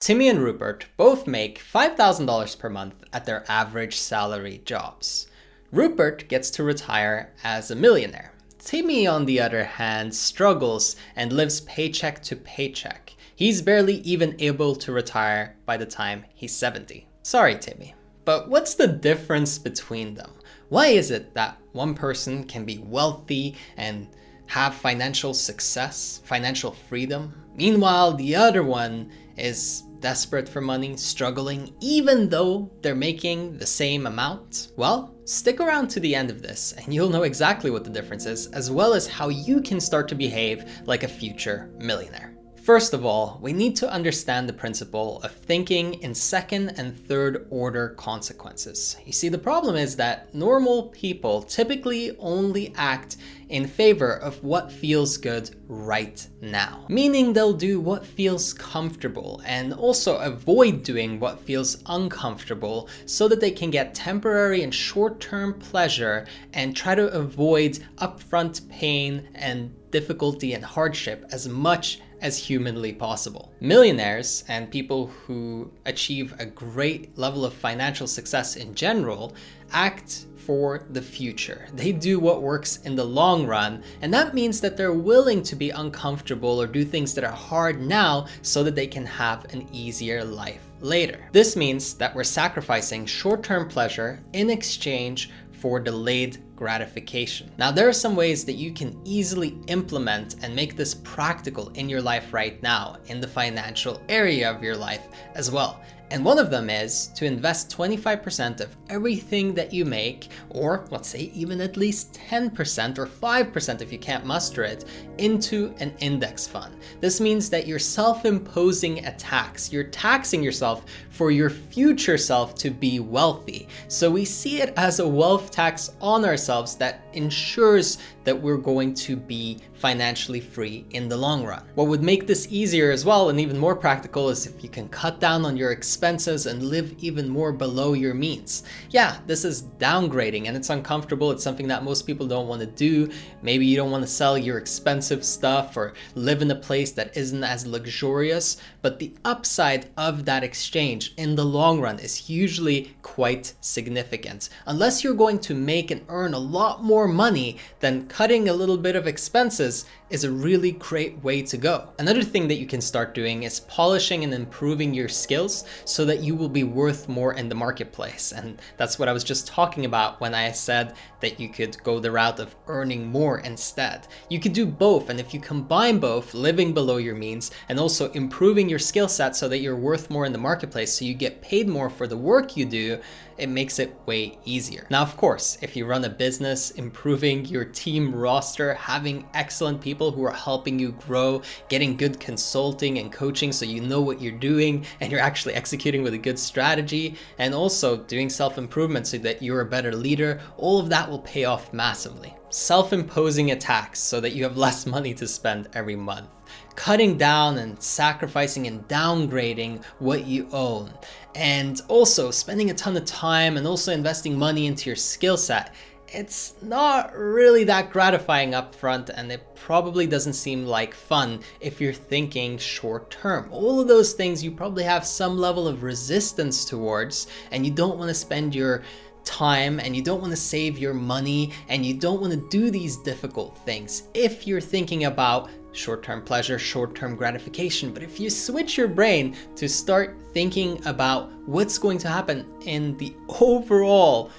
Timmy and Rupert both make $5,000 per month at their average salary jobs. Rupert gets to retire as a millionaire. Timmy, on the other hand, struggles and lives paycheck to paycheck. He's barely even able to retire by the time he's 70. Sorry, Timmy. But what's the difference between them? Why is it that one person can be wealthy and have financial success, financial freedom, meanwhile, the other one is desperate for money, struggling, even though they're making the same amount? Well, stick around to the end of this and you'll know exactly what the difference is, as well as how you can start to behave like a future millionaire. First of all, we need to understand the principle of thinking in second and third order consequences. You see, the problem is that normal people typically only act in favor of what feels good right now, meaning they'll do what feels comfortable and also avoid doing what feels uncomfortable so that they can get temporary and short term pleasure and try to avoid upfront pain and difficulty and hardship as much as humanly possible. Millionaires and people who achieve a great level of financial success in general act for the future. They do what works in the long run, and that means that they're willing to be uncomfortable or do things that are hard now so that they can have an easier life later. This means that we're sacrificing short term pleasure in exchange for delayed gratification. Now, there are some ways that you can easily implement and make this practical in your life right now, in the financial area of your life as well. And one of them is to invest 25% of everything that you make, or let's say even at least 10% or 5% if you can't muster it, into an index fund. This means that you're self imposing a tax. You're taxing yourself for your future self to be wealthy. So we see it as a wealth tax on ourselves that ensures that we're going to be financially free in the long run. What would make this easier as well and even more practical is if you can cut down on your expenses and live even more below your means. Yeah, this is downgrading and it's uncomfortable. It's something that most people don't want to do. Maybe you don't want to sell your expensive stuff or live in a place that isn't as luxurious, but the upside of that exchange in the long run is usually quite significant. Unless you're going to make and earn a lot more money, than cutting a little bit of expenses is a really great way to go. Another thing that you can start doing is polishing and improving your skills so that you will be worth more in the marketplace. And that's what I was just talking about when I said that you could go the route of earning more instead. You could do both, and if you combine both, living below your means and also improving your skill set so that you're worth more in the marketplace so you get paid more for the work you do, it makes it way easier. Now, of course, if you run a business, improving your team roster, having excellent people who are helping you grow, getting good consulting and coaching so you know what you're doing and you're actually executing with a good strategy, and also doing self improvement so that you're a better leader, all of that will pay off massively. Self imposing a tax so that you have less money to spend every month cutting down and sacrificing and downgrading what you own. And also spending a ton of time and also investing money into your skill set. It's not really that gratifying up front, and it probably doesn't seem like fun if you're thinking short term. All of those things you probably have some level of resistance towards, and you don't want to spend your time and you don't want to save your money and you don't want to do these difficult things if you're thinking about short term pleasure, short term gratification. But if you switch your brain to start thinking about what's going to happen in the overall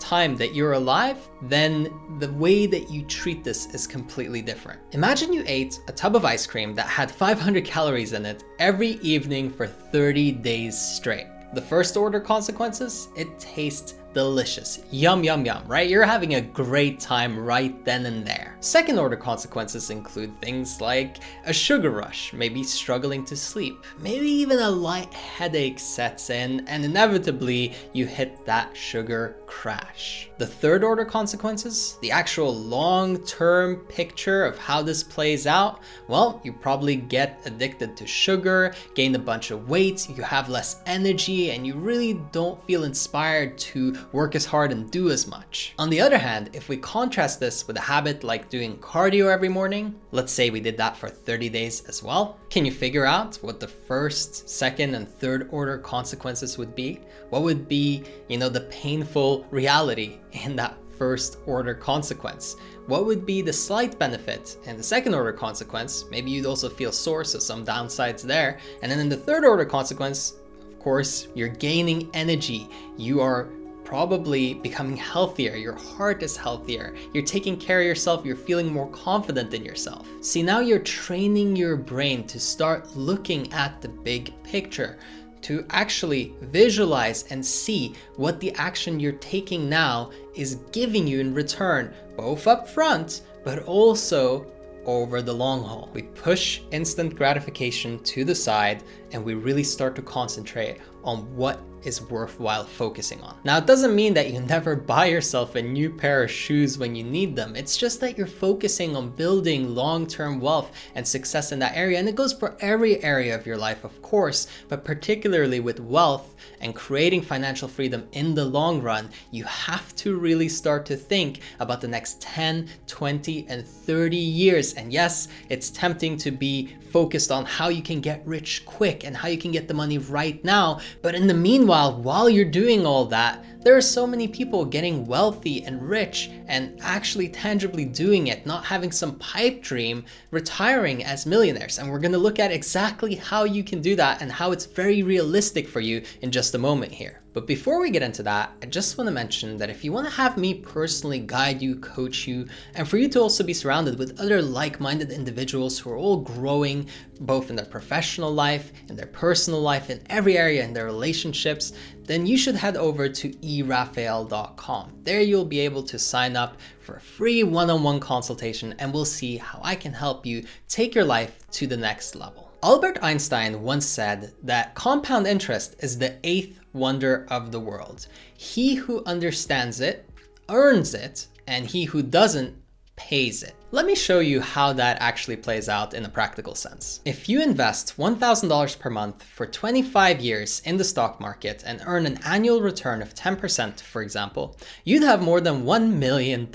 time that you're alive, then the way that you treat this is completely different. Imagine you ate a tub of ice cream that had 500 calories in it every evening for 30 days straight. The first order consequences, it tastes delicious. Yum, yum, yum, right? You're having a great time right then and there. Second order consequences include things like a sugar rush, maybe struggling to sleep, maybe even a light headache sets in, and inevitably you hit that sugar crash. The third order consequences, the actual long term picture of how this plays out, well, you probably get addicted to sugar, gain a bunch of weight, you have less energy, and you really don't feel inspired to work as hard and do as much. On the other hand, if we contrast this with a habit like doing cardio every morning, let's say we did that for 30 days as well, can you figure out what the first, second, and third order consequences would be? What would be, you know, the painful reality in that first order consequence? What would be the slight benefit in the second order consequence? Maybe you'd also feel sore, so some downsides there. And then in the third order consequence, of course, you're gaining energy. You are probably becoming healthier, your heart is healthier, you're taking care of yourself, you're feeling more confident in yourself. See, now you're training your brain to start looking at the big picture to actually visualize and see what the action you're taking now is giving you in return, both up front, but also over the long haul. We push instant gratification to the side and we really start to concentrate on what is worthwhile focusing on. Now, it doesn't mean that you never buy yourself a new pair of shoes when you need them. It's just that you're focusing on building long term wealth and success in that area. And it goes for every area of your life, of course, but particularly with wealth and creating financial freedom in the long run, you have to really start to think about the next 10, 20, and 30 years. And yes, it's tempting to be focused on how you can get rich quick and how you can get the money right now. But in the meanwhile, while you're doing all that, there are so many people getting wealthy and rich and actually tangibly doing it, not having some pipe dream, retiring as millionaires. And we're gonna look at exactly how you can do that and how it's very realistic for you in just a moment here. But before we get into that, I just want to mention that if you want to have me personally guide you, coach you, and for you to also be surrounded with other like minded individuals who are all growing both in their professional life, in their personal life, in every area in their relationships, then you should head over to erafael.com. There you'll be able to sign up for a free one on one consultation and we'll see how I can help you take your life to the next level. Albert Einstein once said that compound interest is the eighth wonder of the world. He who understands it earns it, and he who doesn't pays it. Let me show you how that actually plays out in a practical sense. If you invest $1,000 per month for 25 years in the stock market and earn an annual return of 10%, for example, you'd have more than $1 million.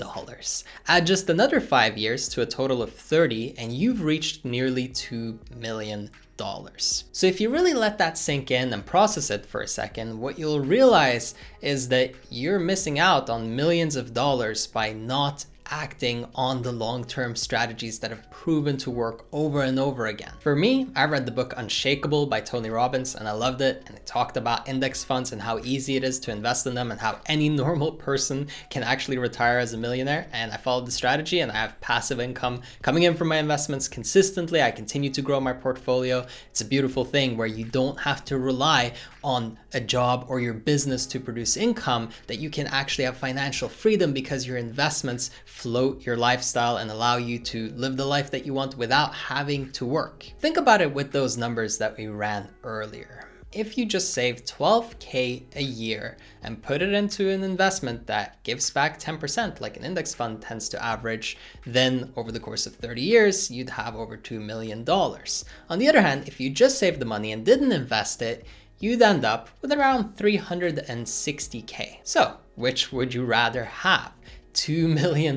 Add just another 5 years to a total of 30 and you've reached nearly $2 million. So if you really let that sink in and process it for a second, what you'll realize is that you're missing out on millions of dollars by not acting on the long term strategies that have proven to work over and over again. For me, I read the book Unshakable by Tony Robbins and I loved it. And it talked about index funds and how easy it is to invest in them and how any normal person can actually retire as a millionaire. And I followed the strategy and I have passive income coming in from my investments consistently. I continue to grow my portfolio. It's a beautiful thing where you don't have to rely on a job or your business to produce income, that you can actually have financial freedom because your investments float your lifestyle and allow you to live the life that you want without having to work. Think about it with those numbers that we ran earlier. If you just save 12k a year and put it into an investment that gives back 10%, like an index fund tends to average, then over the course of 30 years, you'd have over $2 million. On the other hand, if you just saved the money and didn't invest it, you'd end up with around 360k. So, which would you rather have? $2 million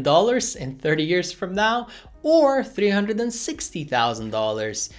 in 30 years from now or $360,000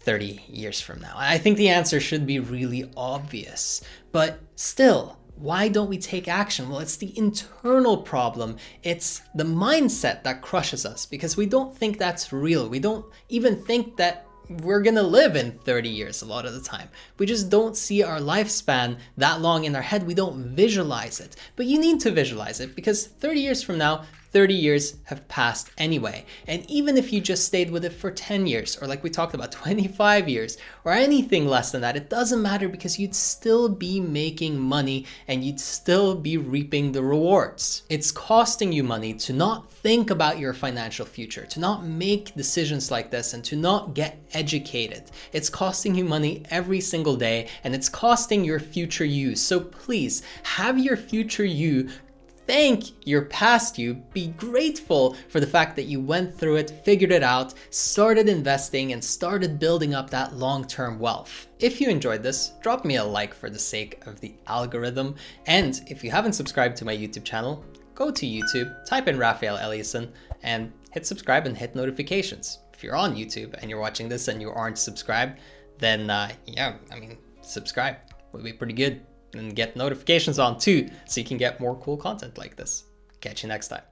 30 years from now? I think the answer should be really obvious. But still, why don't we take action? Well, it's the internal problem. It's the mindset that crushes us because we don't think that's real. We don't even think that we're gonna live in 30 years a lot of the time. We just don't see our lifespan that long in our head. We don't visualize it. But you need to visualize it because 30 years from now, 30 years have passed anyway. And even if you just stayed with it for 10 years, or like we talked about, 25 years, or anything less than that, it doesn't matter because you'd still be making money and you'd still be reaping the rewards. It's costing you money to not think about your financial future, to not make decisions like this, and to not get educated. It's costing you money every single day and it's costing your future you. So please have your future you thank your past you. Be grateful for the fact that you went through it, figured it out, started investing, and started building up that long term wealth. If you enjoyed this, drop me a like for the sake of the algorithm. And if you haven't subscribed to my YouTube channel, go to YouTube, type in Rafael Eliassen, and hit subscribe and hit notifications. If you're on YouTube and you're watching this and you aren't subscribed, then uh, yeah, I mean, subscribe would be pretty good. And get notifications on too, so you can get more cool content like this. Catch you next time.